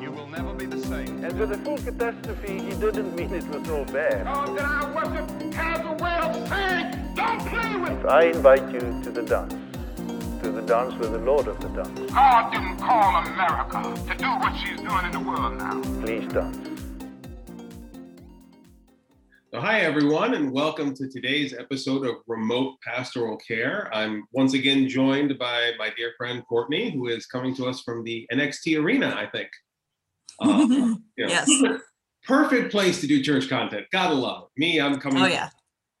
You will never be the same. And with the full catastrophe, he didn't mean it was all bad. God that I worship has a way of saying, don't play with I invite you to the dance. To the dance with the Lord of the dance. God didn't call America to do what she's doing in the world now. Please dance. Hi, everyone, and welcome to today's episode of Remote Pastoral Care. I'm once again joined by my dear friend Courtney, who is coming to us from the NXT Arena, I think. Uh, you know, Yes. Perfect place to do church content. Gotta love it. Me, I'm coming. Oh yeah.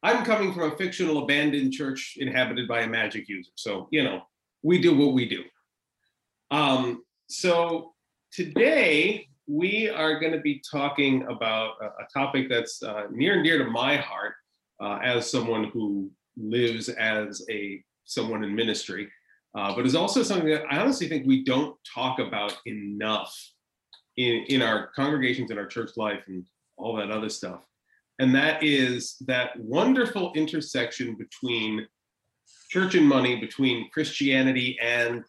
I'm coming from a fictional abandoned church inhabited by a magic user. So, you know, we do what we do. Um, so today we are going to be talking about a, a topic that's uh, near and dear to my heart uh, as someone who lives as a someone in ministry, uh, but is also something that I honestly think we don't talk about enough in, in our congregations, in our church life, and all that other stuff and that is that wonderful intersection between church and money, between Christianity and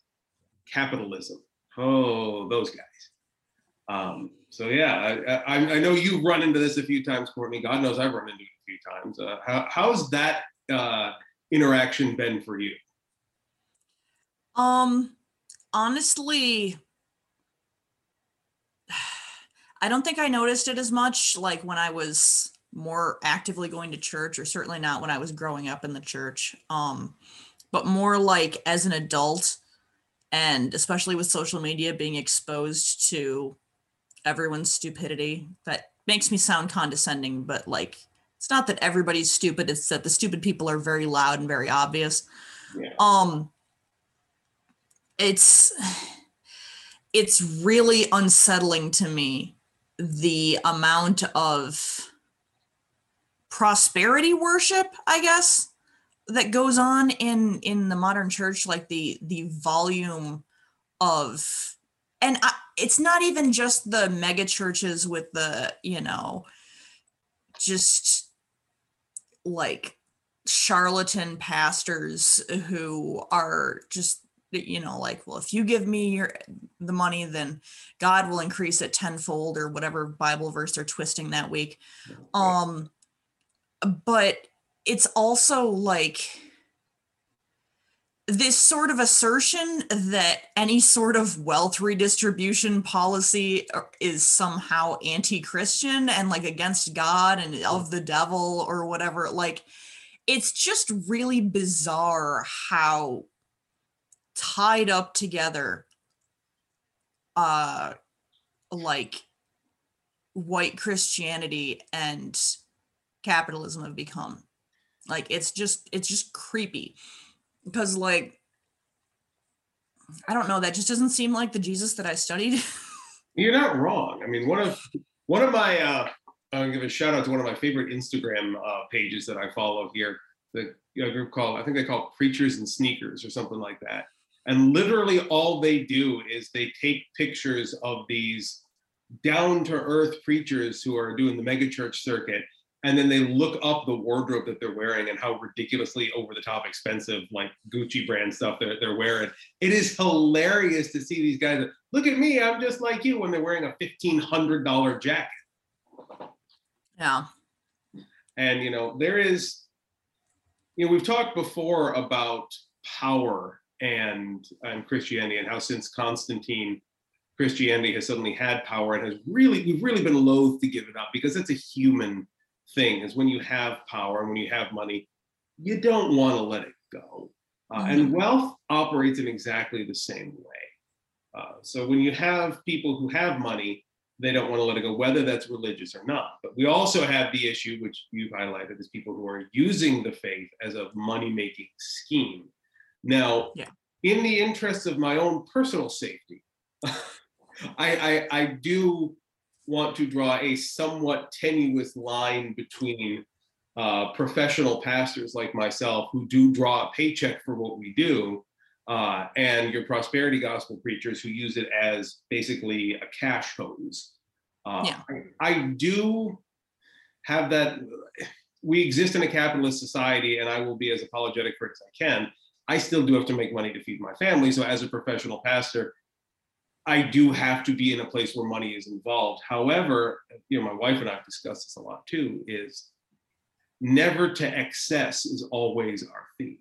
capitalism. Oh, those guys. Um, so yeah, I, I, I know you've run into this a few times, Courtney. God knows I've run into it a few times. Uh, how, how's that uh, interaction been for you? Um honestly I don't think I noticed it as much like when I was more actively going to church or certainly not when I was growing up in the church. Um but more like as an adult and especially with social media being exposed to everyone's stupidity that makes me sound condescending but like it's not that everybody's stupid it's that the stupid people are very loud and very obvious Yeah. um it's it's really unsettling to me the amount of prosperity worship i guess that goes on in in the modern church like the the volume of and I, it's not even just the mega churches with the you know just like charlatan pastors who are just you know like well if you give me your the money then god will increase it tenfold or whatever bible verse they're twisting that week. Um but it's also like this sort of assertion that any sort of wealth redistribution policy uh, is somehow anti-christian and like against god and of the devil or whatever like it's just really bizarre how tied up together uh like white christianity and capitalism have become. Like it's just it's just creepy because like i don't know that just doesn't seem like the jesus that i studied You're not wrong. I mean, one of one of my uh, I'll give a shout out to one of my favorite Instagram uh, pages that I follow here. The a group called I think they call Preachers and Sneakers or something like that. And literally all they do is they take pictures of these down to earth preachers who are doing the megachurch circuit and then they look up the wardrobe that they're wearing and how ridiculously over the top expensive like gucci brand stuff they're, they're wearing. It is hilarious to see these guys look at me i'm just like you when they're wearing a $1500 jacket. Yeah. And you know there is you know we've talked before about power and and christianity and how since constantine christianity has suddenly had power and has really we've really been loath to give it up because it's a human thing is when you have power and when you have money you don't want to let it go uh, and wealth operates in exactly the same way uh, so when you have people who have money they don't want to let it go, whether that's religious or not. But we also have the issue, which you've highlighted, is people who are using the faith as a money making scheme. Now, Yeah. in the interests of my own personal safety, I, I, I do want to draw a somewhat tenuous line between uh, professional pastors like myself who do draw a paycheck for what we do uh, and your prosperity gospel preachers who use it as basically a cash hose. Uh, Yeah. I, I do have that. We exist in a capitalist society, and I will be as apologetic for it as I can. I still do have to make money to feed my family. So, as a professional pastor, I do have to be in a place where money is involved. However, you know, my wife and I have discussed this a lot too, is never to excess is always our theme.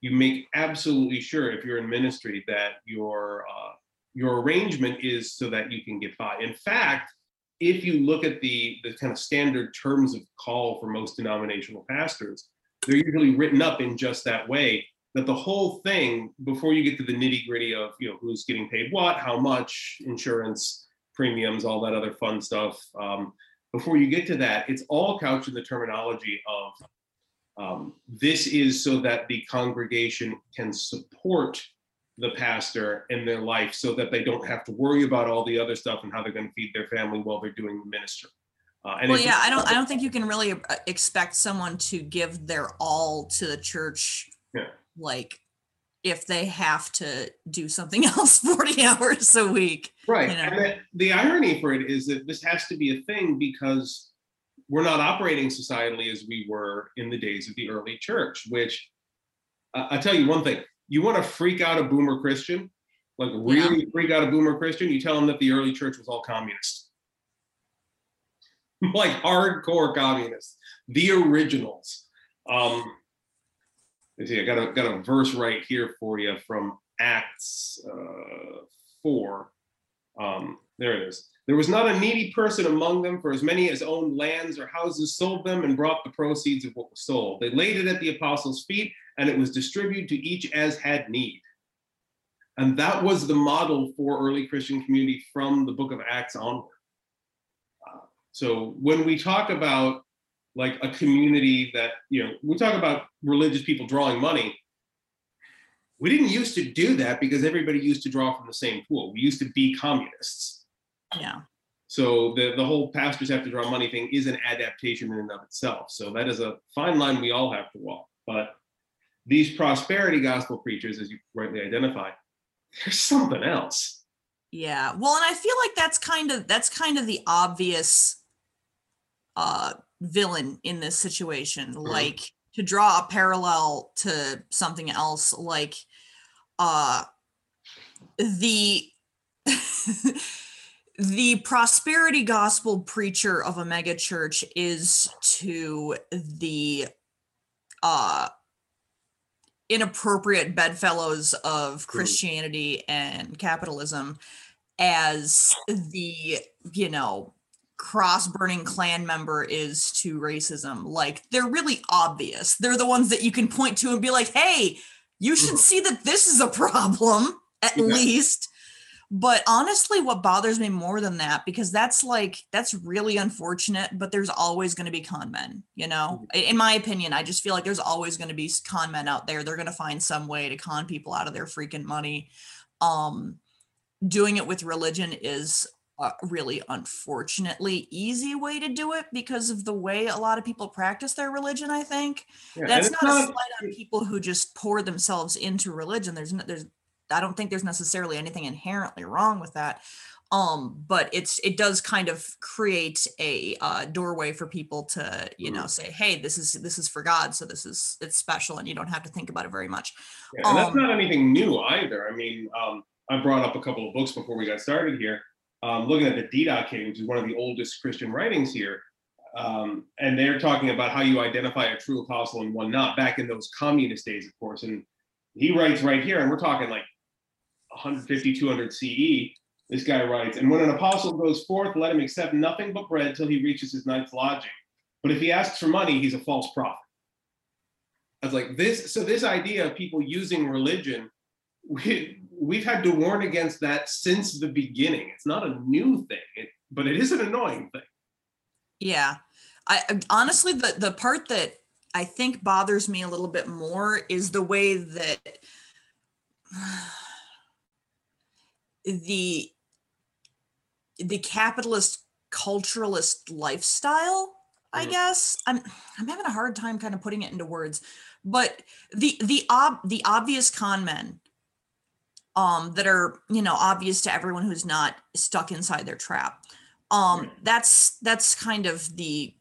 You make absolutely sure if you're in ministry that your uh, your arrangement is so that you can get by. In fact, if you look at the the kind of standard terms of call for most denominational pastors, they're usually written up in just that way. That the whole thing, before you get to the nitty gritty of you know who's getting paid what, how much, insurance, premiums, all that other fun stuff. Um, before you get to that, it's all couched in the terminology of um, this is so that the congregation can support the pastor in their life so that they don't have to worry about all the other stuff and how they're going to feed their family while they're doing the ministry. Uh, and Well, yeah, I don't I don't think you can really uh, expect someone to give their all to the church Yeah. Like if they have to do something else 40 hours a week. Right. you know. And the, the irony for it is that this has to be a thing because we're not operating societally as we were in the days of the early church, which uh, I tell you one thing you want to freak out a boomer Christian, like really freak out a boomer Christian, you tell them that the early church was all communist. like hardcore communists, the originals. Um, let's see, I got a got a verse right here for you from Acts uh, four. Um, there it is. There was not a needy person among them, for as many as owned lands or houses sold them and brought the proceeds of what was sold. They laid it at the apostles' feet, and it was distributed to each as had need. And that was the model for early Christian community from the book of Acts onward. Uh, so when we talk about like a community that, you know, we talk about religious people drawing money, we didn't used to do that because everybody used to draw from the same pool. We used to be communists. Yeah. So the, the whole pastors have to draw money thing is an adaptation in and of itself. So that is a fine line we all have to walk. But these prosperity gospel preachers, as you rightly identify, there's something else. Yeah. Well, and I feel like that's kind of that's kind of the obvious uh villain in this situation. Like to draw a parallel to something else like uh the the prosperity gospel preacher of a mega church is to the uh inappropriate bedfellows of Christianity and capitalism as the, you know, cross burning Klan member is to racism. Like they're really obvious. They're the ones that you can point to and be like, hey, you should Mhm. see that this is a problem at Yeah. least. But honestly, what bothers me more than that, because that's like, that's really unfortunate, but there's always going to be con men, you know? I- In my opinion, I just feel like there's always going to be con men out there. They're going to find some way to con people out of their freaking money. Um, doing it with religion is a really unfortunately easy way to do it because of the way a lot of people practice their religion, I think. Yeah, that's it's not, a slight on people who just pour themselves into religion. There's no, there's i don't think there's necessarily anything inherently wrong with that. Um but it's it does kind of create a uh, doorway for people to you know say hey this is this is for god so this is it's special and you don't have to think about it very much. Yeah, and that's Um, not anything new either. I mean, um, I brought up a couple of books before we got started here. Um, looking at the Didache, which is one of the oldest Christian writings here, um, and they're talking about how you identify a true apostle and one not back in those communist days, of course. And he writes right here, and we're talking like 150, 200 CE. This guy writes, and when an apostle goes forth, let him accept nothing but bread till he reaches his night's lodging. But if he asks for money, he's a false prophet. I was like, this, so this idea of people using religion, we, we've had to warn against that since the beginning. It's not a new thing, it, but it is an annoying thing. yeah i honestly the the part that i think bothers me a little bit more is the way that the the capitalist culturalist lifestyle i Mhm. guess i'm i'm having a hard time kind of putting it into words but the the ob the obvious con men um that are you know obvious to everyone who's not stuck inside their trap. Um that's that's kind of the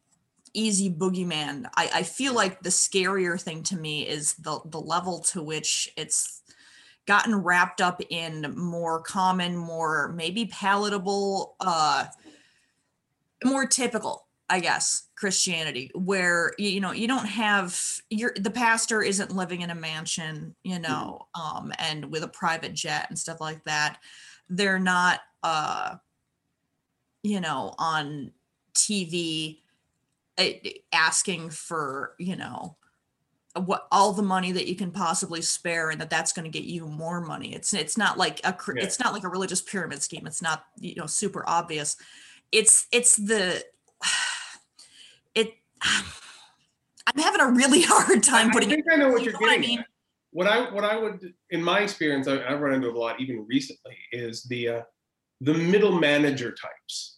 easy boogeyman. I i feel like the scarier thing to me is the the level to which it's gotten wrapped up in more common, more maybe palatable, uh, more typical, I guess, Christianity, where you, know you don't have your the pastor isn't living in a mansion, you know, um, and with a private jet and stuff like that. They're not, uh, you know, on TV uh, asking for, you know, what all the money that you can possibly spare and that that's going to get you more money it's it's not like a Yeah. it's not like a religious pyramid scheme it's not you know super obvious it's it's the it i'm having a really hard time I putting it think I know what you you're know what I getting mean? at. What I what I would, in my experience, I, I've run into a lot even recently, is the uh, the middle manager types,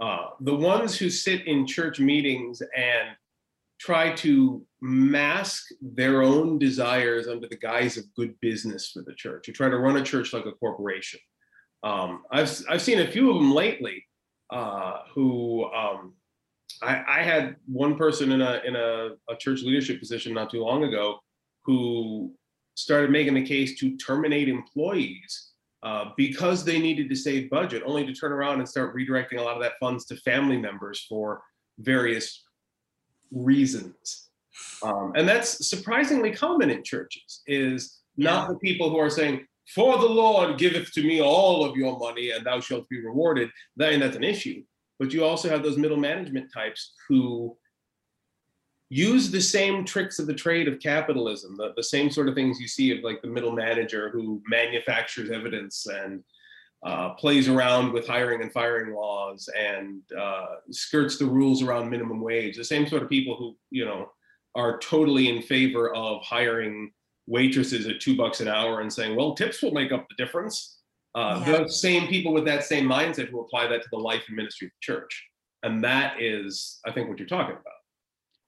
uh, the ones who sit in church meetings and try to mask their own desires under the guise of good business for the church, who try to run a church like a corporation. Um, I've I've seen a few of them lately uh, who um, I, I had one person in a in a, a church leadership position not too long ago who started making the case to terminate employees uh, because they needed to save budget, only to turn around and start redirecting a lot of that funds to family members for various reasons. Um, and that's surprisingly common in churches. Is not the people who are saying, "For the Lord giveth to me all of your money, and thou shalt be rewarded." Then that's an issue. But you also have those middle management types who use the same tricks of the trade of capitalism, the, the same sort of things you see of like the middle manager who manufactures evidence and uh, plays around with hiring and firing laws and uh, skirts the rules around minimum wage. The same sort of people who, you know, are totally in favor of hiring waitresses at two bucks an hour and saying, well, tips will make up the difference. Uh, Yeah. The same people with that same mindset who apply that to the life and ministry of the church. And that is, I think, what you're talking about.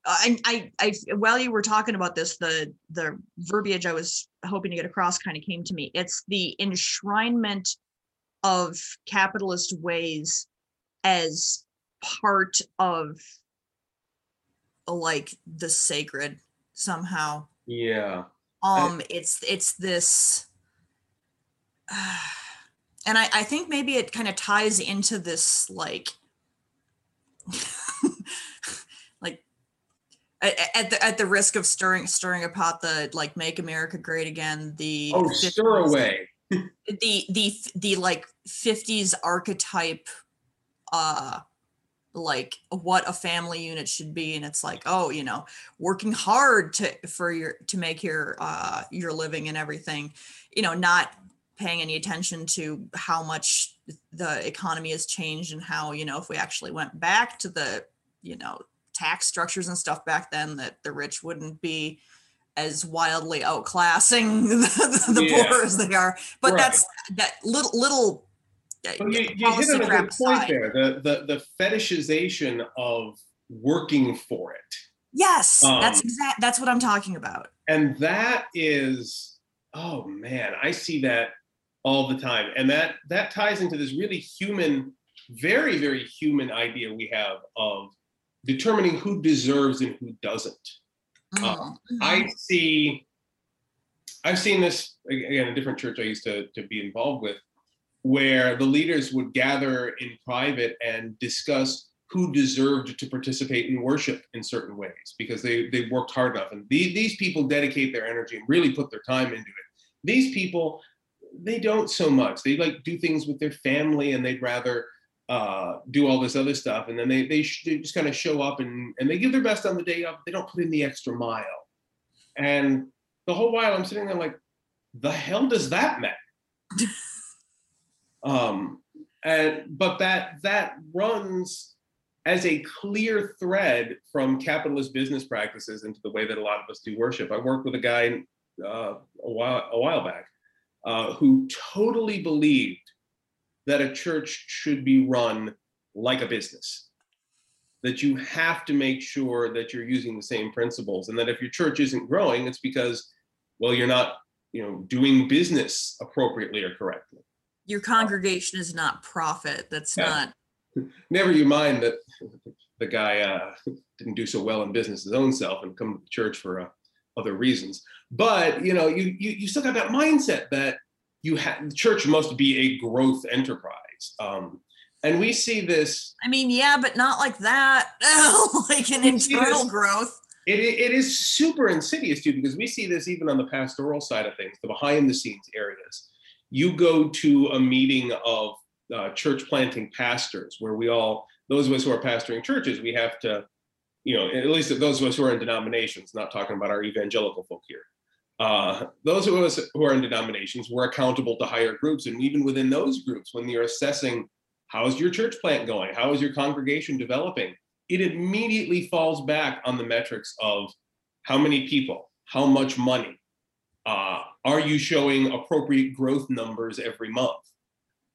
uh, and I, I, while you were talking about this, the the verbiage I was hoping to get across kind of came to me. It's the enshrinement of capitalist ways as part of like the sacred somehow. Yeah. Um, it's it's this, and I I think maybe it kind of ties into this like. like at the at the risk of stirring stirring a pot the like make america great again the Oh, 50s stir away. the the the like 50s archetype uh like what a family unit should be and it's like oh you know working hard to for your to make your uh your living and everything you know not paying any attention to how much the economy has changed and how you know if we actually went back to the you know tax structures and stuff back then that the rich wouldn't be as wildly outclassing the, the Yeah. poor as they are but Right. that's that little little uh, Well, you, you hit on a good point aside. there. The, the the fetishization of working for it, yes that's Um, exact that's what i'm talking about and that is, oh man, I see that all the time, and that that ties into this really human, very very human idea we have of determining who deserves and who doesn't. Mm, I see. I've seen this again. A different church I used to to be involved with, where the leaders would gather in private and discuss who deserved to participate in worship in certain ways because they they worked hard enough, and the, these people dedicate their energy and really put their time into it. These people, they don't so much. They like do things with their family, and they'd rather uh, do all this other stuff, and then they they, sh- they just kind of show up and and they give their best on the day of. They don't put in the extra mile, and the whole while I'm sitting there like, the hell does that matter? um, and but that that runs as a clear thread from capitalist business practices into the way that a lot of us do worship. I worked with a guy uh, a while a while back uh, who totally believed that a church should be run like a business. That you have to make sure that you're using the same principles, and that if your church isn't growing, it's because, well, you're not, you know, doing business appropriately or correctly. your congregation is not profit that's Yeah. not Never you mind that the guy uh, didn't do so well in business his own self and come to church for uh, other reasons. But you know, you you you still got that mindset that you have church must be a growth enterprise. Um, and we see this I mean, yeah, but not like that. like an internal growth. it, it is super insidious too because we see this even on the pastoral side of things the behind the scenes areas you go to a meeting of uh, church planting pastors where we all those of us who are pastoring churches we have to you know at least those of us who are in denominations not talking about our evangelical folk here uh, those of us who are in denominations we're accountable to higher groups and even within those groups when you're assessing how's your church plant going how is your congregation developing it immediately falls back on the metrics of how many people, how much money, uh, are you showing appropriate growth numbers every month?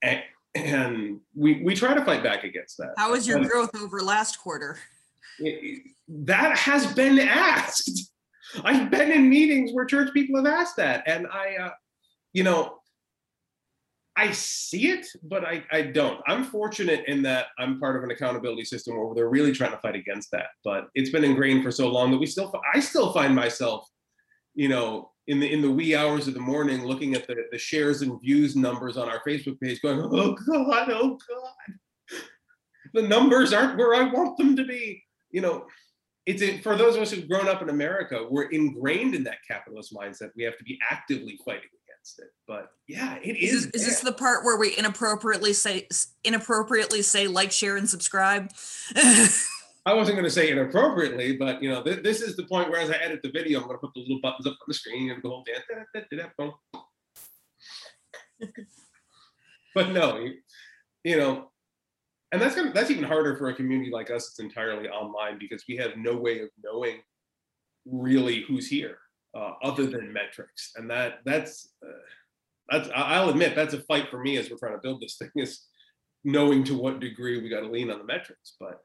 And, and we, we try to fight back against that. How was your growth over last quarter? it- that has been asked. I've been in meetings where church people have asked that, and I, uh, you know, I see it, but I, I don't. I'm fortunate in that I'm part of an accountability system where they're really trying to fight against that. But it's been ingrained for so long that we still, I still find myself, you know, in the in the wee hours of the morning, looking at the the shares and views numbers on our Facebook page, going, "Oh God, oh God, the numbers aren't where I want them to be." You know, it's a, for those of us who've grown up in America, we're ingrained in that capitalist mindset. We have to be actively fighting against it. But yeah, it Is is. this, is this the part where we inappropriately say inappropriately say like, share, and subscribe? I wasn't going to say inappropriately, but you know, th- this is the point where as I edit the video, I'm going to put the little buttons up on the screen and the whole dance. da- da- da- da- boom. but no, you, you know, and that's gonna, that's even harder for a community like us. It's entirely online because we have no way of knowing really who's here uh, other than metrics, and that that's uh, that's I'll admit that's a fight for me as we're trying to build this thing is knowing to what degree we got to lean on the metrics, but.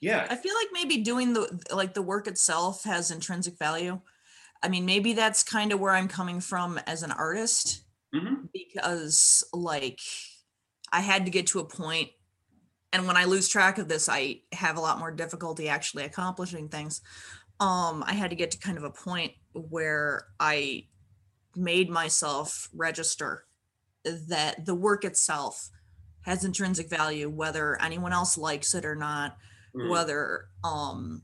Yeah, I feel like maybe doing the like the work itself has intrinsic value. I mean, maybe that's kind of where I'm coming from as an artist Mhm. because like I had to get to a point and when I lose track of this, I have a lot more difficulty actually accomplishing things. Um, I had to get to kind of a point where I made myself register that the work itself has intrinsic value, whether anyone else likes it or not Mm. whether um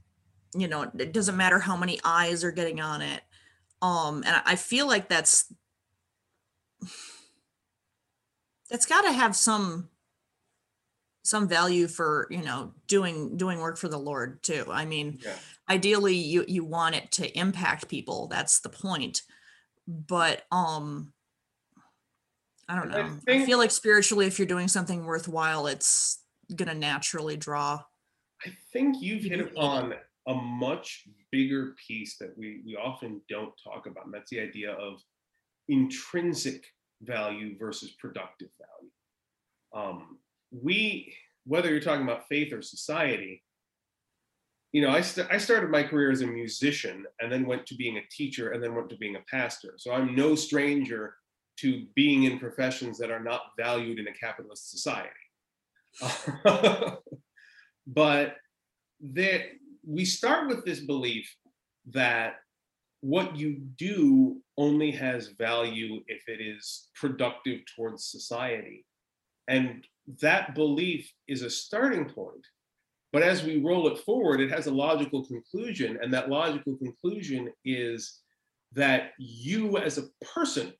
you know it doesn't matter how many eyes are getting on it um and I- i feel like that's that's got to have some some value for you know doing doing work for the lord too. I mean Yeah. ideally you you want it to impact people. That's the point. But um i don't know. I, think- feel like spiritually if you're doing something worthwhile it's gonna naturally draw I think you've hit upon a much bigger piece that we, we often don't talk about, and that's the idea of intrinsic value versus productive value. Um, we, whether you're talking about faith or society, you know, I, st- I started my career as a musician and then went to being a teacher and then went to being a pastor. So I'm no stranger to being in professions that are not valued in a capitalist society. but that we start with this belief that what you do only has value if it is productive towards society. And that belief is a starting point. But as we roll it forward, it has a logical conclusion. And that logical conclusion is that you as a person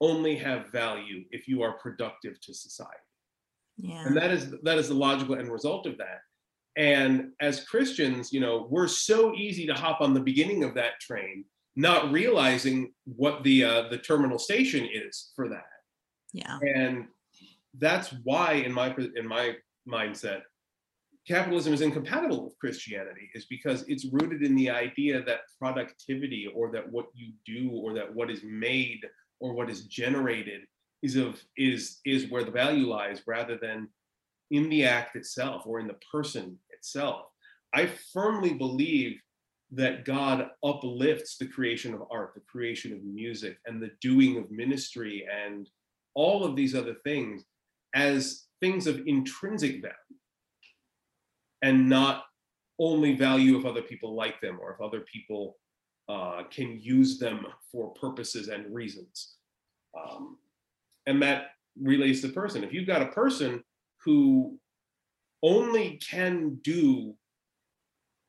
only have value if you are productive to society yeah and that is that is the logical end result of that and as christians you know we're so easy to hop on the beginning of that train not realizing what the uh, the terminal station is for that yeah and that's why in my in my mindset capitalism is incompatible with christianity is because it's rooted in the idea that productivity or that what you do or that what is made or what is generated is of is is where the value lies rather than in the act itself or in the person itself. I firmly believe that god uplifts the creation of art the creation of music and the doing of ministry and all of these other things as things of intrinsic value and not only value if other people like them or if other people uh, can use them for purposes and reasons. Um, and that relates to the person. If you've got a person who only can do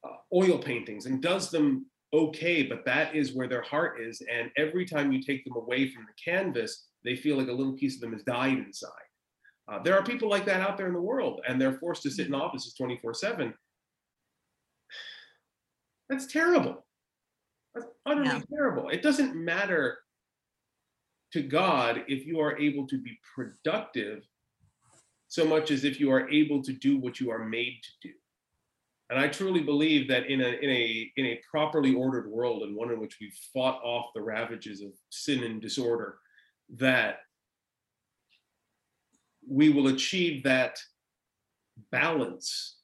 uh, oil paintings and does them okay, but that is where their heart is. And every time you take them away from the canvas, they feel like a little piece of them has died inside. Uh, there are people like that out there in the world, and they're forced to sit in offices 24 7. That's terrible. That's utterly Yeah. terrible. It doesn't matter to God if you are able to be productive so much as if you are able to do what you are made to do. And I truly believe that in a in a in a properly ordered world and one in which we've fought off the ravages of sin and disorder, that we will achieve that balance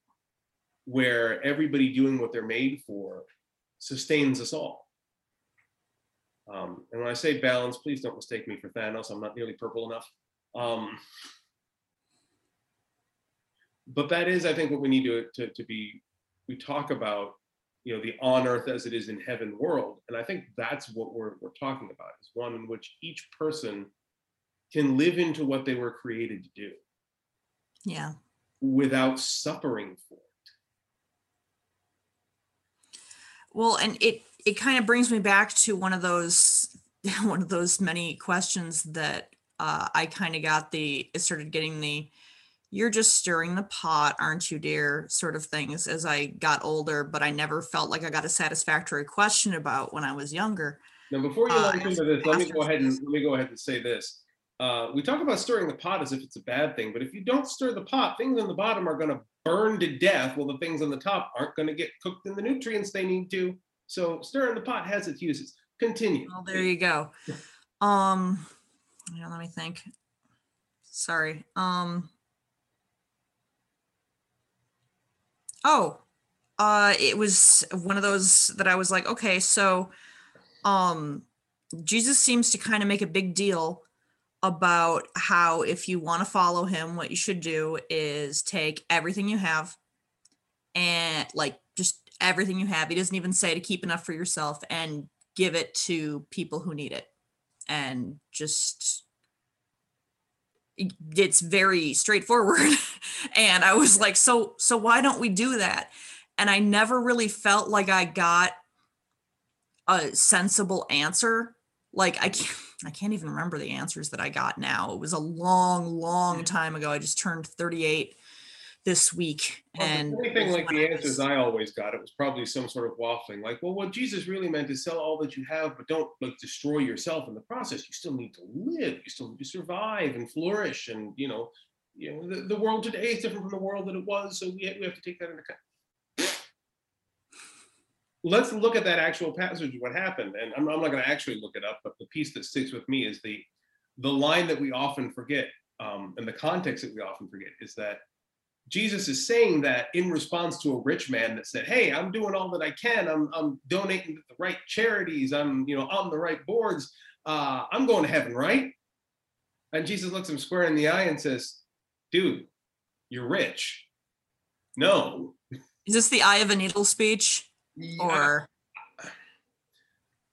where everybody doing what they're made for sustains us all. Um, and when I say balance, please don't mistake me for Thanos. I'm not nearly purple enough. Um, but that is, I think, what we need to, to, to be. We talk about, you know, the on earth as it is in heaven world, and I think that's what we're we're talking about. Is one in which each person can live into what they were created to do Yeah. without suffering for it. Well, and it it kind of brings me back to one of those one of those many questions that uh, I kind of got the it started getting the you're just stirring the pot, aren't you, dear? Sort of things as I got older, but I never felt like I got a satisfactory question about when I was younger. Now, before you Uh, into this, let me go ahead and let me go ahead and say this. Uh, we talk about stirring the pot as if it's a bad thing, but if you don't stir the pot, things on the bottom are going to burn to death, while the things on the top aren't going to get cooked in the nutrients they need to. So, stirring the pot has its uses. Continue. Well, there you go. Um, let me think. Sorry. Um. Oh, uh, it was one of those that I was like, okay, so, um, Jesus seems to kind of make a big deal about how if you want to follow him, what you should do is take everything you have and like just everything you have. He doesn't even say to keep enough for yourself and give it to people who need it. And just it's very straightforward. and I was like, so so why don't we do that? And I never really felt like I got a sensible answer. Like I can't I can't even remember the answers that I got now. It was a long, long time ago. I just turned 38 this week. Well, and anything like the I answers was- I always got, it was probably some sort of waffling, like, well, what Jesus really meant is sell all that you have, but don't like destroy yourself in the process. You still need to live. You still need to survive and flourish. And you know, you know, the, the world today is different from the world that it was, so we, we have to take that into account. Let's look at that actual passage. What happened? And I'm, I'm not going to actually look it up, but the piece that sticks with me is the the line that we often forget, um, and the context that we often forget is that Jesus is saying that in response to a rich man that said, "Hey, I'm doing all that I can. I'm I'm donating to the right charities. I'm you know on the right boards. Uh, I'm going to heaven, right?" And Jesus looks him square in the eye and says, "Dude, you're rich. No, Is this the eye of a needle speech? Or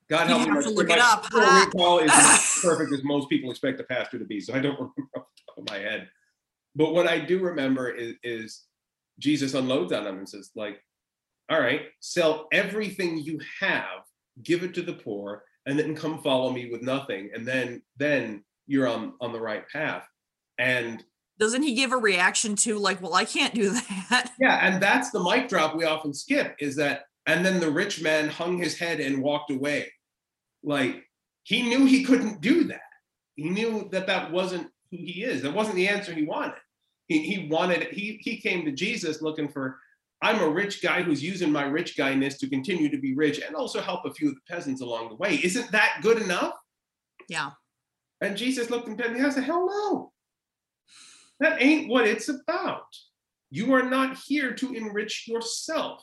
God help me. have to look my it up, huh? recall is not perfect as most people expect a pastor to be, so I don't remember off the top of my head. But what I do remember is, is Jesus unloads on him and says, like, all right, sell everything you have, give it to the poor, and then come follow me with nothing. And then then you're on on the right path. And doesn't he give a reaction to like, well, I can't do that? yeah, and that's the mic drop we often skip is that, and then the rich man hung his head and walked away. Like he knew he couldn't do that. He knew that that wasn't who he is. That wasn't the answer he wanted. He, he wanted, he, he came to Jesus looking for, I'm a rich guy who's using my rich guyness to continue to be rich and also help a few of the peasants along the way. Isn't that good enough? Yeah. And Jesus looked him dead in the eyes and said, Hell no. That ain't what it's about. You are not here to enrich yourself.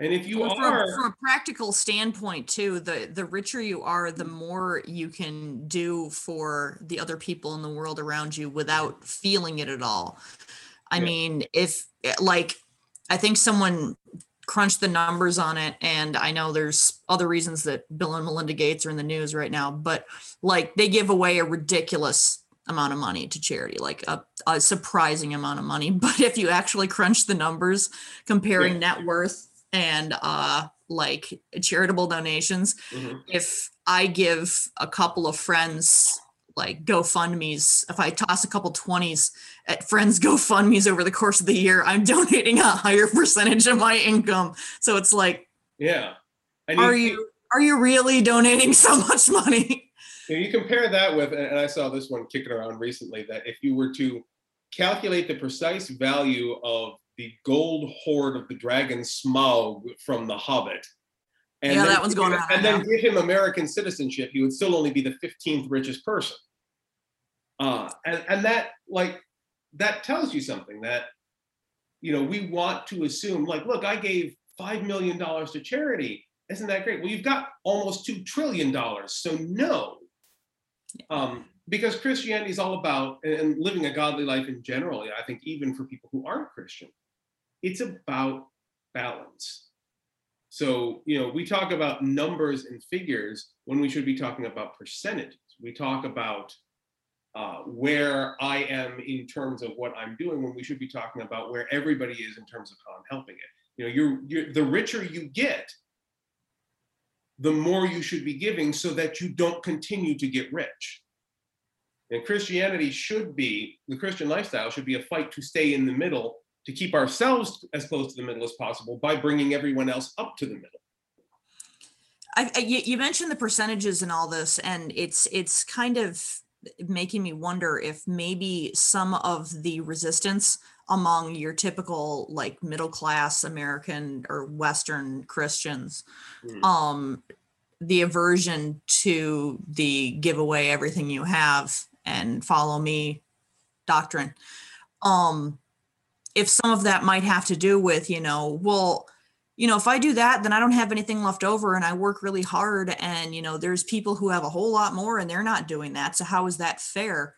And if you well, are a, from a practical standpoint too the the richer you are the more you can do for the other people in the world around you without feeling it at all i Yeah. mean if like i think someone crunched the numbers on it and I know there's other reasons that Bill and Melinda Gates are in the news right now, but like they give away a ridiculous amount of money to charity, like a, a surprising amount of money. But if you actually crunch the numbers comparing net worth and uh like charitable donations, Mhm. if I give a couple of friends like GoFundMe's, if I toss a couple 20s at friends GoFundMe's over the course of the year, I'm donating a higher percentage of my income. So it's like, Yeah. And are you are you really donating so much money? You, compare that with, and I saw this one kicking around recently, that if you were to calculate the precise value of the gold hoard of the dragon Smaug from The Hobbit, and Yeah, then that one's give him- around and then now. give him American citizenship, he would still only be the 15th richest person. Uh, and, and that, like, that tells you something that, you know, we want to assume, like, look, I gave $5 million to charity. Isn't that great? Well, you've got almost $2 trillion. So, no. Um, because Christianity is all about, and- and living a godly life in general, I think, even for people who aren't Christian, it's about balance. So, you know, we talk about numbers and figures when we should be talking about percentages. We talk about uh, where I am in terms of what I'm doing when we should be talking about where everybody is in terms of how I'm helping it. You know, you're, you're the richer you get, the more you should be giving so that you don't continue to get rich. And Christianity should be, the Christian lifestyle should be a fight to stay in the middle, to keep ourselves as close to the middle as possible by bringing everyone else up to the middle. I, I- you, mentioned the percentages and all this, and it's it's kind of making me wonder if maybe some of the resistance among your typical like middle class American or Western Christians, Hmm. um, the aversion to the give away everything you have and follow me doctrine, um, if some of that might have to do with you know, well you know, if I do that, then I don't have anything left over and I work really hard. And, you know, there's people who have a whole lot more and they're not doing that. So how is that fair?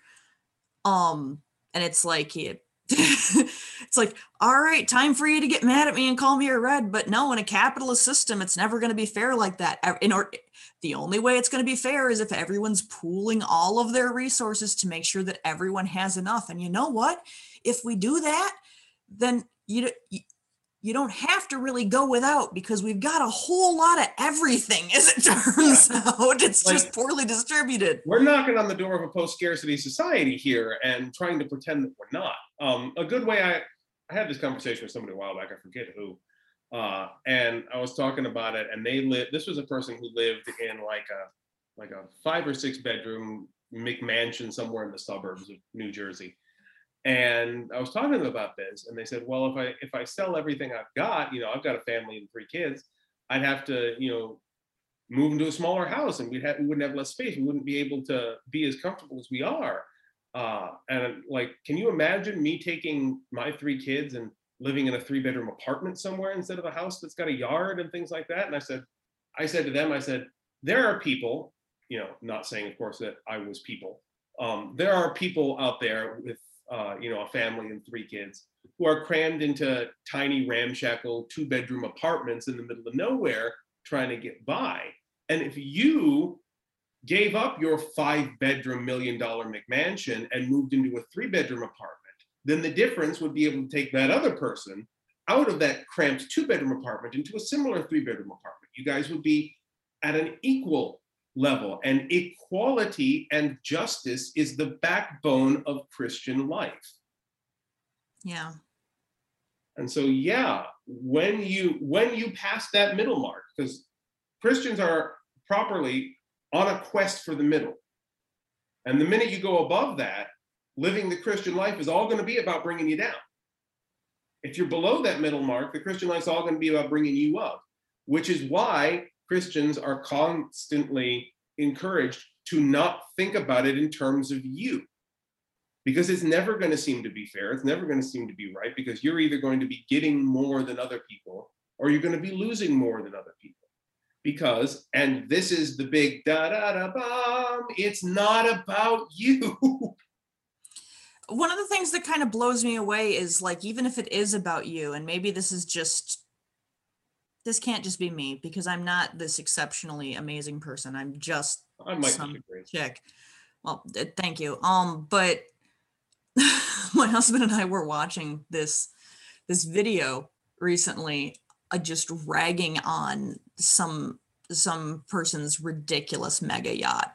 Um, and it's like, it, it's like, all right, time for you to get mad at me and call me a red. But no, in a capitalist system, it's never going to be fair like that. In or, the only way it's going to be fair is if everyone's pooling all of their resources to make sure that everyone has enough. And you know what? If we do that, then you, you don't have to really go without because we've got a whole lot of everything as it turns out it's Like- just poorly distributed We're knocking on the door of a post-scarcity society here and trying to pretend that we're not. Um, a good way I, I had this conversation with somebody a while back, I forget who, uh, and I was talking about it, and they lived. This was a person who lived in like a like a five or six bedroom McMansion somewhere in the suburbs of New Jersey. And I was talking to them about this, and they said, "Well, if I if I sell everything I've got, you know, I've got a family and three kids, I'd have to, you know, move into a smaller house, and we'd have we wouldn't have less space. We wouldn't be able to be as comfortable as we are." Uh, and like, can you imagine me taking my three kids and living in a three bedroom apartment somewhere instead of a house that's got a yard and things like that? And I said, I said to them, I said, there are people, you know, not saying, of course, that I was people. Um, there are people out there with, uh, you know, a family and three kids who are crammed into tiny ramshackle two bedroom apartments in the middle of nowhere trying to get by. And if you gave up your five bedroom million dollar McMansion and moved into a three bedroom apartment, then the difference would be able to take that other person out of that cramped two bedroom apartment into a similar three bedroom apartment. You guys would be at an equal level. And equality and justice is the backbone of Christian life. yeah And so yeah, when you when you pass that middle mark, because Christians are properly on a quest for the middle. And the minute you go above that, living the Christian life is all going to be about bringing you down. If you're below that middle mark, the Christian life is all going to be about bringing you up, which is why Christians are constantly encouraged to not think about it in terms of you because it's never going to seem to be fair. It's never going to seem to be right because you're either going to be getting more than other people or you're going to be losing more than other people. Because, and this is the big da da da bomb, it's not about you. one of the things that kind of blows me away is like even if it is about you and maybe this is just this can't just be me because I'm not this exceptionally amazing person. I'm just I might some disagree. chick. Well, uh, thank you. Um, but my husband and I were watching this this video recently, uh, just ragging on some some person's ridiculous mega yacht.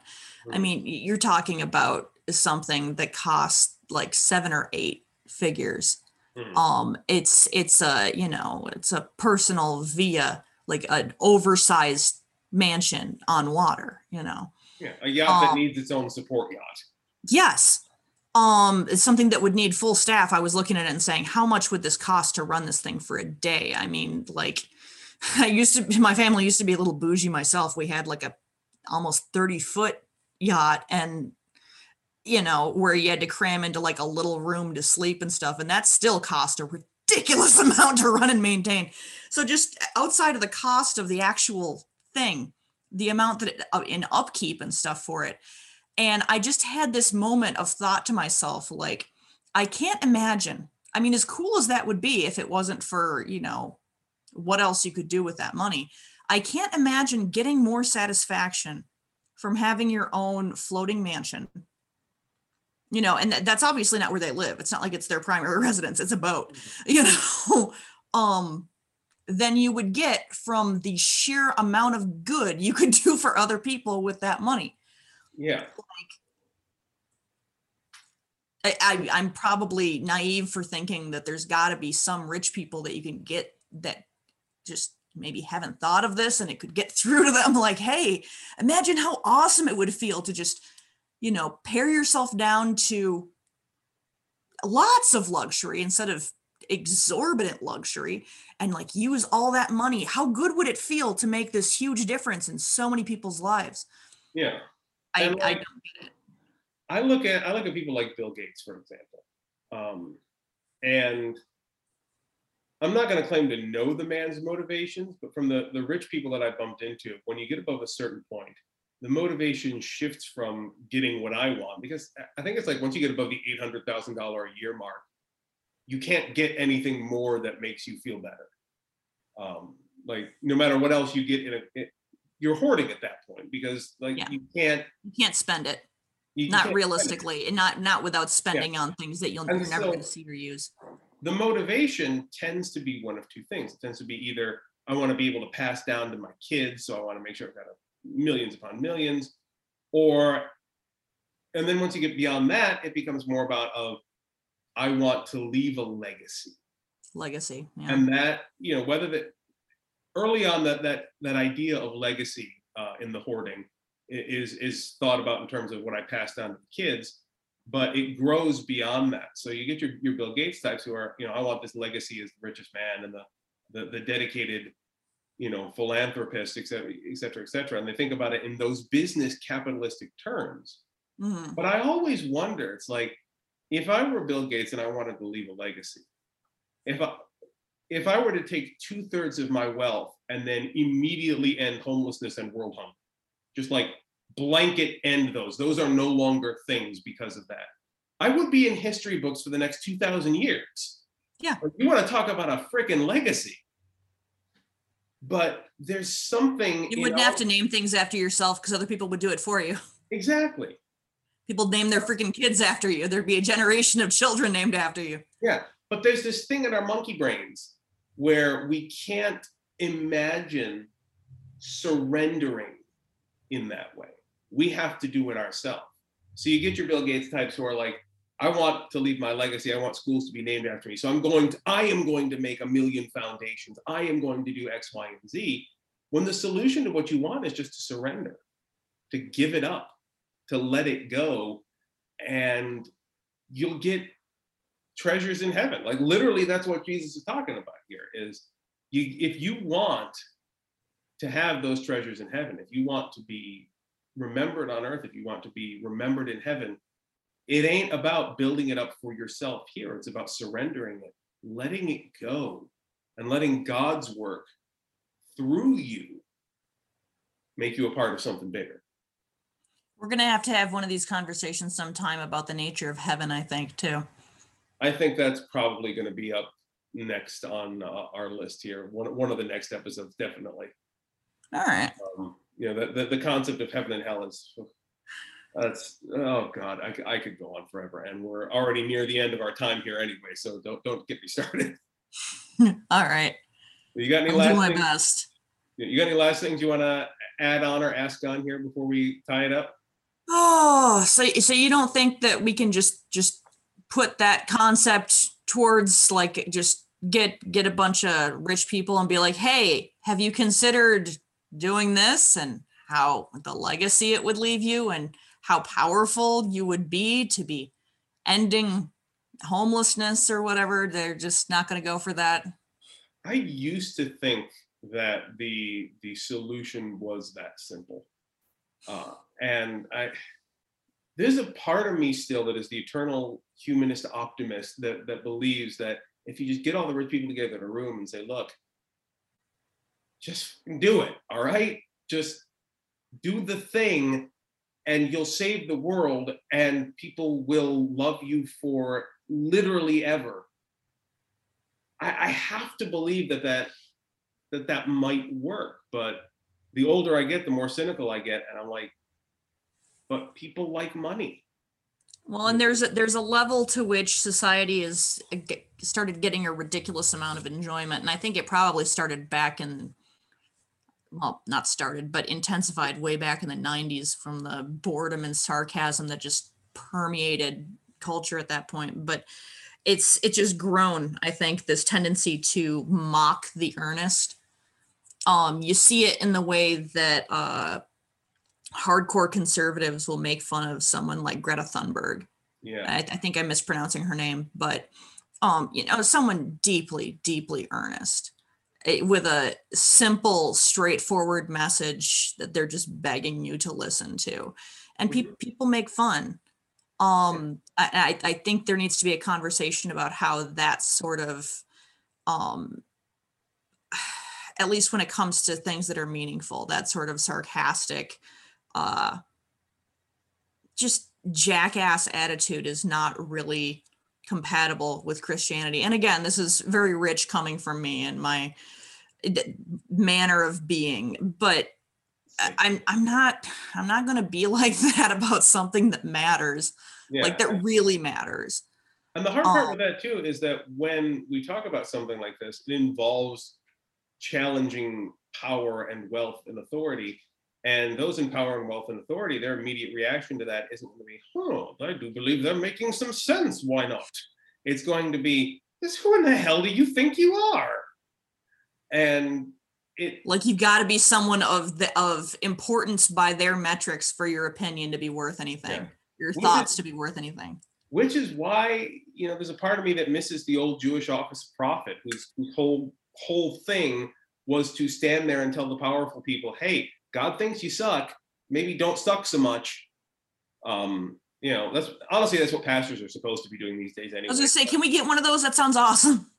I Mhm. mean, you're talking about something that costs like seven or eight figures. Mhm. Um, it's it's a you know it's a personal via like an oversized mansion on water. You know. Yeah, a yacht that Um, needs its own support yacht. Yes. Um, it's something that would need full staff. I was looking at it and saying, how much would this cost to run this thing for a day? I mean, like, I used to, my family used to be a little bougie myself. We had like a almost 30 foot yacht and, you know, where you had to cram into like a little room to sleep and stuff. And that still cost a ridiculous amount to run and maintain. So just outside of the cost of the actual thing, the amount that it, uh, in upkeep and stuff for it, and I just had this moment of thought to myself, like, I can't imagine. I mean, as cool as that would be if it wasn't for, you know, what else you could do with that money. I can't imagine getting more satisfaction from having your own floating mansion. You know, and that- that's obviously not where they live. It's not like it's their primary residence, it's a boat, you know. um than you would get from the sheer amount of good you could do for other people with that money. Yeah, I, I I'm probably naive for thinking that there's got to be some rich people that you can get that just maybe haven't thought of this and it could get through to them like hey imagine how awesome it would feel to just you know pare yourself down to lots of luxury instead of exorbitant luxury and like use all that money. How good would it feel to make this huge difference in so many people's lives? Yeah. i, And, I like, I look at I look at people like Bill Gates, for example, um, and I'm not going to claim to know the man's motivations, but from the the rich people that I bumped into, when you get above a certain point, the motivation shifts from getting what I want because I- think it's like once you get above the eight hundred thousand dollar a year mark, you can't get anything more that makes you feel better. Um, like no matter what else you get in a, it, you're hoarding at that point because like Yeah. you can't you can't spend it you- you not it. realistically and not not without spending on things that you'll, And you're never going to see or use the motivation tends to be one of two things. It tends to be either I want to be able to pass down to my kids, so I want to make sure I've got a millions upon millions, or and then once you get beyond that, it becomes more about of I want to leave a legacy. legacy yeah And that, you know, whether that early on that that that idea of legacy uh, in the hoarding is is thought about in terms of what I pass down to the kids, but it grows beyond that. So you get your your Bill Gates types who are, you know, I want this legacy as the richest man and the the, the dedicated, you know, philanthropist, et cetera, et cetera, et cetera. And they think about it in those business capitalistic terms. Mhm. But I always wonder, it's like if I were Bill Gates and I wanted to leave a legacy, if I if I were to take two thirds of my wealth and then immediately end homelessness and world hunger, just like blanket end those, those are no longer things because of that. I would be in history books for the next 2,000 years. Yeah. Like, You want to talk about a freaking legacy. But there's something. you wouldn't have to name things after yourself because other people would do it for you Exactly. people name their freaking kids after you there'd be a generation of children named after you Yeah, but there's this thing in our monkey brains where we can't imagine surrendering in that way. We have to do it ourselves. So you get your Bill Gates types who are like, I want to leave my legacy. I want schools to be named after me. So I'm going to, I am going to make a million foundations. I am going to do X, Y, and Z. When the solution to what you want is just to surrender, to give it up, to let it go, and you'll get treasures in heaven. Like literally, that's what Jesus is talking about here. Is you if you want to have those treasures in heaven, if you want to be remembered on earth, if you want to be remembered in heaven, it ain't about building it up for yourself here. It's about surrendering it, letting it go, and letting God's work through you make you a part of something bigger. we're gonna have to have one of these conversations sometime about the nature of heaven i think too I think that's probably going to be up next on uh, our list here. One one of the next episodes, definitely. All right. Um, you know, the, the the concept of heaven and hell is that's oh god, I could go on forever, and we're already near the end of our time here anyway. So don't don't get me started. All right. You got any I'll do last my things? best. You got any last things you want to add on or ask on here before we tie it up? Oh, so so you don't think that we can just just put that concept towards like just get get a bunch of rich people and be like, "Hey, have you considered doing this and how the legacy it would leave you and how powerful you would be to be ending homelessness or whatever?" They're just not going to go for that. I used to think that the the solution was that simple, uh, and I there's a part of me still that is the eternal humanist optimist that that believes that if you just get all the rich people together in a room and say, look, just do it, all right, just do the thing, and you'll save the world, and people will love you for literally ever. I, I have to believe that that that that might work, but the older I get, the more cynical I get, and I'm like, but people like money. Well, and there's a, there's a level to which society is uh, started getting a ridiculous amount of enjoyment, and I think it probably started back in, well, not started, but intensified way back in the '90s from the boredom and sarcasm that just permeated culture at that point. But it's it's just grown. I think this tendency to mock the earnest. Um, you see it in the way that uh, hardcore conservatives will make fun of someone like Greta Thunberg. Yeah, I, I think I'm mispronouncing her name, but um, you know, someone deeply, deeply earnest with a simple, straightforward message that they're just begging you to listen to, and pe- people make fun. Um, I, I I think there needs to be a conversation about how that sort of, um, at least when it comes to things that are meaningful, that sort of sarcastic, uh, just jackass attitude is not really compatible with Christianity. And again, this is very rich coming from me and my manner of being, but I'm I'm not I'm not going to be like that about something that matters, yeah. like that really matters. And the hard part Um, with that too is that when we talk about something like this, it involves challenging power and wealth and authority. And those in power and wealth and authority, their immediate reaction to that isn't going to be, oh, I do believe they're making some sense. Why not? It's going to be, this who in the hell do you think you are? And it Like you've got to be someone of the of importance by their metrics for your opinion to be worth anything. Yeah. Your Well, thoughts to be worth anything. which is why you know there's a part of me that misses the old Jewish office of prophet, whose, whose whole whole thing was to stand there and tell the powerful people, "Hey, God thinks you suck. Maybe don't suck so much." Um, you know, that's honestly that's what pastors are supposed to be doing these days anyway. I was gonna say, can we get one of those? That sounds awesome.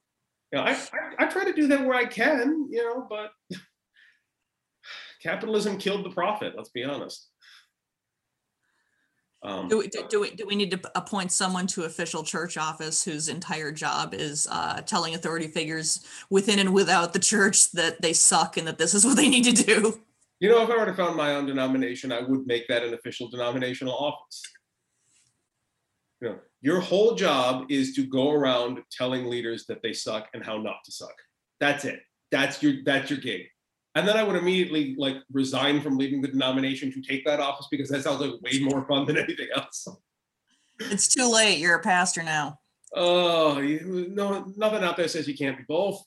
You know, I, I I try to do that where I can, you know, but capitalism killed the prophet. Let's be honest. Um, Do we, do, do we, do we need to appoint someone to official church office whose entire job is uh, telling authority figures within and without the church that they suck and that this is what they need to do? You know, if I were to found my own denomination, I would make that an official denominational office. You know, your whole job is to go around telling leaders that they suck and how not to suck. That's it. That's your that's your gig. And then I would immediately like resign from leaving the denomination to take that office because that sounds like way more fun than anything else. It's too late. You're a pastor now. Oh, you, no, nothing out there says you can't be both.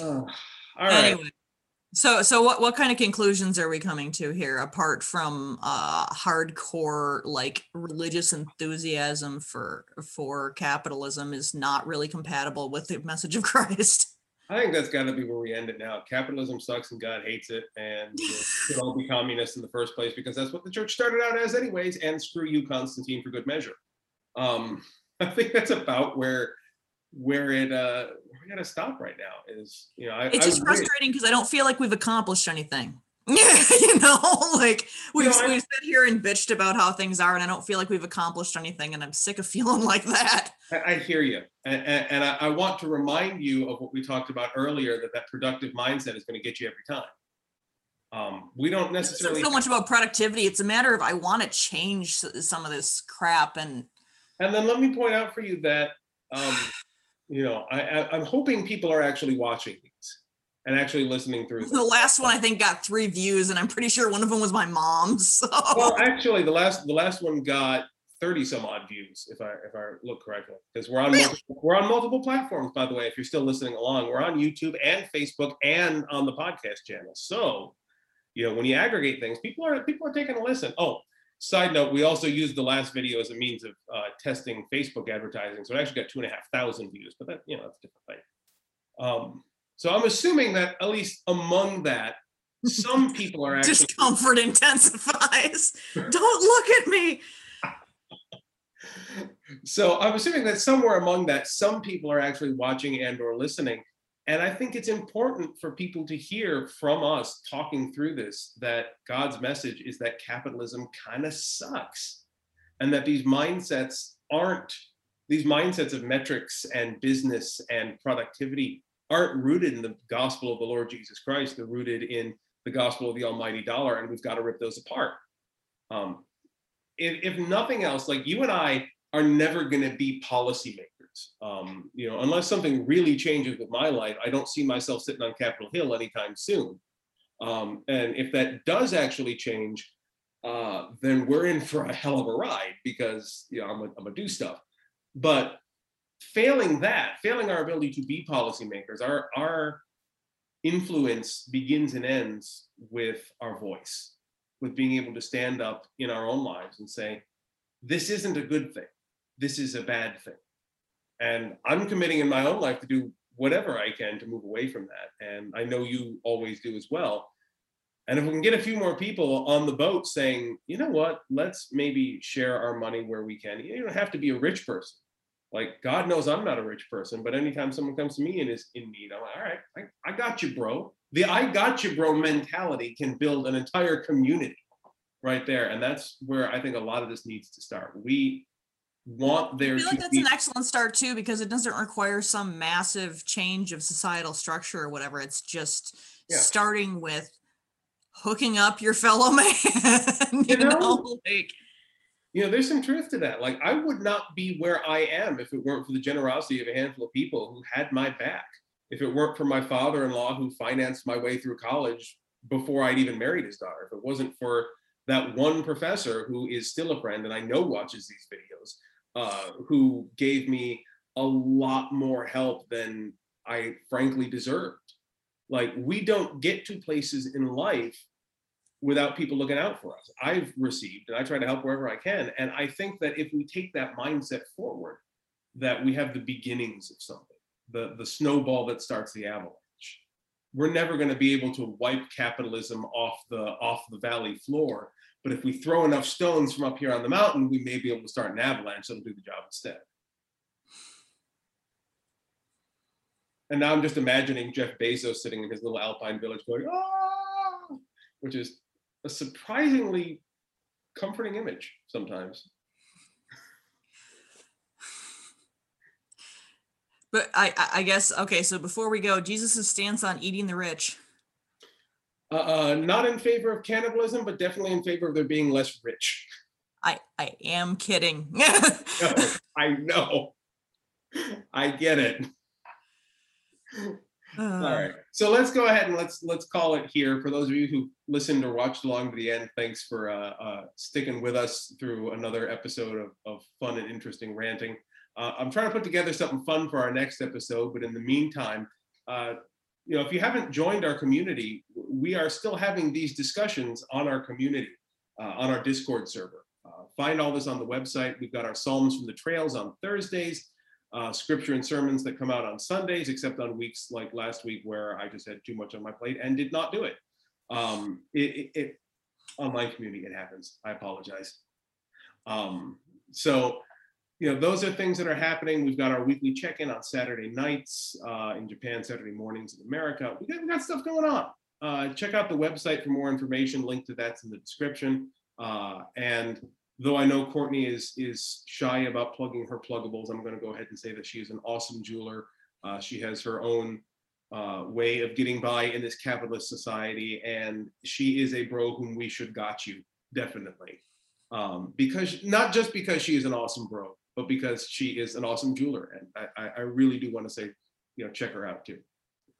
Oh, all right. Anyway, so so what what kind of conclusions are we coming to here apart from uh hardcore like religious enthusiasm for for capitalism is not really compatible with the message of Christ? I think that's got to be where we end it now. Capitalism sucks and God hates it, and we should all be communists in the first place because that's what the church started out as, anyways. And screw you, Constantine, for good measure. Um, I think that's about where where it uh we got to stop right now. Is you know, I, It's just wish- frustrating because I don't feel like we've accomplished anything. you know, like we've, I- we've sit here and bitched about how things are, and I don't feel like we've accomplished anything, and I'm sick of feeling like that. I, I hear you, and, and, and I, I want to remind you of what we talked about earlier. That that productive mindset is going to get you every time. Um, we don't It's necessarily so much about productivity. It's a matter of I want to change some of this crap, and And then let me point out for you that, um, you know, I, I'm hoping people are actually watching these and actually listening through the last one I think got three views, and I'm pretty sure one of them was my mom's. So Well, actually, the last the last one got 30 some odd views, if I if I look correctly, because we're on multiple, we're on multiple platforms. By the way, if you're still listening along, we're on YouTube and Facebook and on the podcast channel. So, you know, when you aggregate things, people are people are taking a listen. Oh, side note, we also used the last video as a means of uh, testing Facebook advertising, so it actually got two and a half thousand views. But that you know, that's a different thing. Um, so I'm assuming that at least among that, some people are actually discomfort intensifies. Don't look at me. so i'm assuming that somewhere among that some people are actually watching and or listening and i think it's important for people to hear from us talking through this that god's message is that capitalism kind of sucks and that these mindsets aren't these mindsets of metrics and business and productivity aren't rooted in the gospel of the lord jesus christ they're rooted in the gospel of the almighty dollar and we've got to rip those apart um, if, if nothing else, like you and I are never going to be policymakers. Um, you know, unless something really changes with my life, I don't see myself sitting on Capitol Hill anytime soon. Um, and if that does actually change, uh, then we're in for a hell of a ride because you know I'm gonna do stuff. But failing that, failing our ability to be policymakers, our our influence begins and ends with our voice with being able to stand up in our own lives and say, this isn't a good thing. This is a bad thing. And I'm committing in my own life to do whatever I can to move away from that. And I know you always do as well. And if we can get a few more people on the boat saying, you know what, let's maybe share our money where we can. You don't have to be a rich person. Like God knows I'm not a rich person, but anytime someone comes to me and is in need, I'm like, all right, I, I got you, bro. The I got you, bro mentality can build an entire community right there. And that's where I think a lot of this needs to start. We want there I feel like that's be an excellent start too, because it doesn't require some massive change of societal structure or whatever. It's just Yeah. starting with hooking up your fellow man. you, You know? know, like you know, there's some truth to that. Like, I would not be where I am if it weren't for the generosity of a handful of people who had my back. If it weren't for my father in law who financed my way through college before I'd even married his daughter, if it wasn't for that one professor who is still a friend and I know watches these videos, uh, who gave me a lot more help than I frankly deserved. Like, we don't get to places in life without people looking out for us. I've received, and I try to help wherever I can. And I think that if we take that mindset forward, that we have the beginnings of something, the, the snowball that starts the avalanche. We're never going to be able to wipe capitalism off the off the valley floor. But if we throw enough stones from up here on the mountain, we may be able to start an avalanche that'll do the job instead. And now I'm just imagining Jeff Bezos sitting in his little alpine village going, ah, which is a surprisingly comforting image sometimes. but I I- guess okay, so before we go, Jesus' stance on eating the rich. Uh, uh, not in favor of cannibalism, but definitely in favor of there being less rich. I I am kidding. No, I know. I get it. All Uh, right. So let's go ahead and let's let's call it here. For those of you who listened or watched along to the end, thanks for uh, uh, sticking with us through another episode of, of fun and interesting ranting. Uh, I'm trying to put together something fun for our next episode, but in the meantime, uh, you know, if you haven't joined our community, we are still having these discussions on our community, uh, on our Discord server. Uh, find all this on the website. We've got our Psalms from the Trails on Thursdays uh, scripture and sermons that come out on Sundays, except on weeks like last week where I just had too much on my plate and did not do it. Um, it, it, it online community, it happens. I apologize. Um, so, you know, those are things that are happening. We've got our weekly check-in on Saturday nights uh, in Japan, Saturday mornings in America. We got, we got stuff going on. uh, check out the website for more information. Link to that's in the description. Uh, and though I know Courtney is is shy about plugging her pluggables, I'm going to go ahead and say that she is an awesome jeweler. Uh, she has her own uh, way of getting by in this capitalist society, and she is a bro whom we should got you definitely. Um, because not just because she is an awesome bro, but because she is an awesome jeweler, and I, I, I really do want to say, you know, check her out too.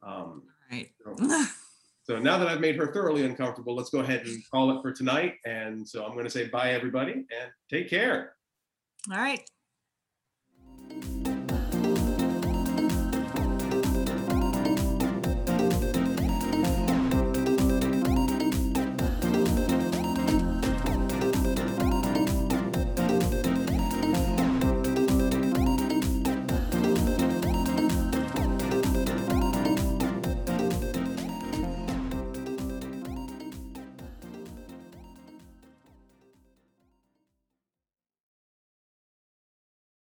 Um, Right. so- so now that I've made her thoroughly uncomfortable, let's go ahead and call it for tonight. And so I'm going to say bye, everybody, and take care. All right.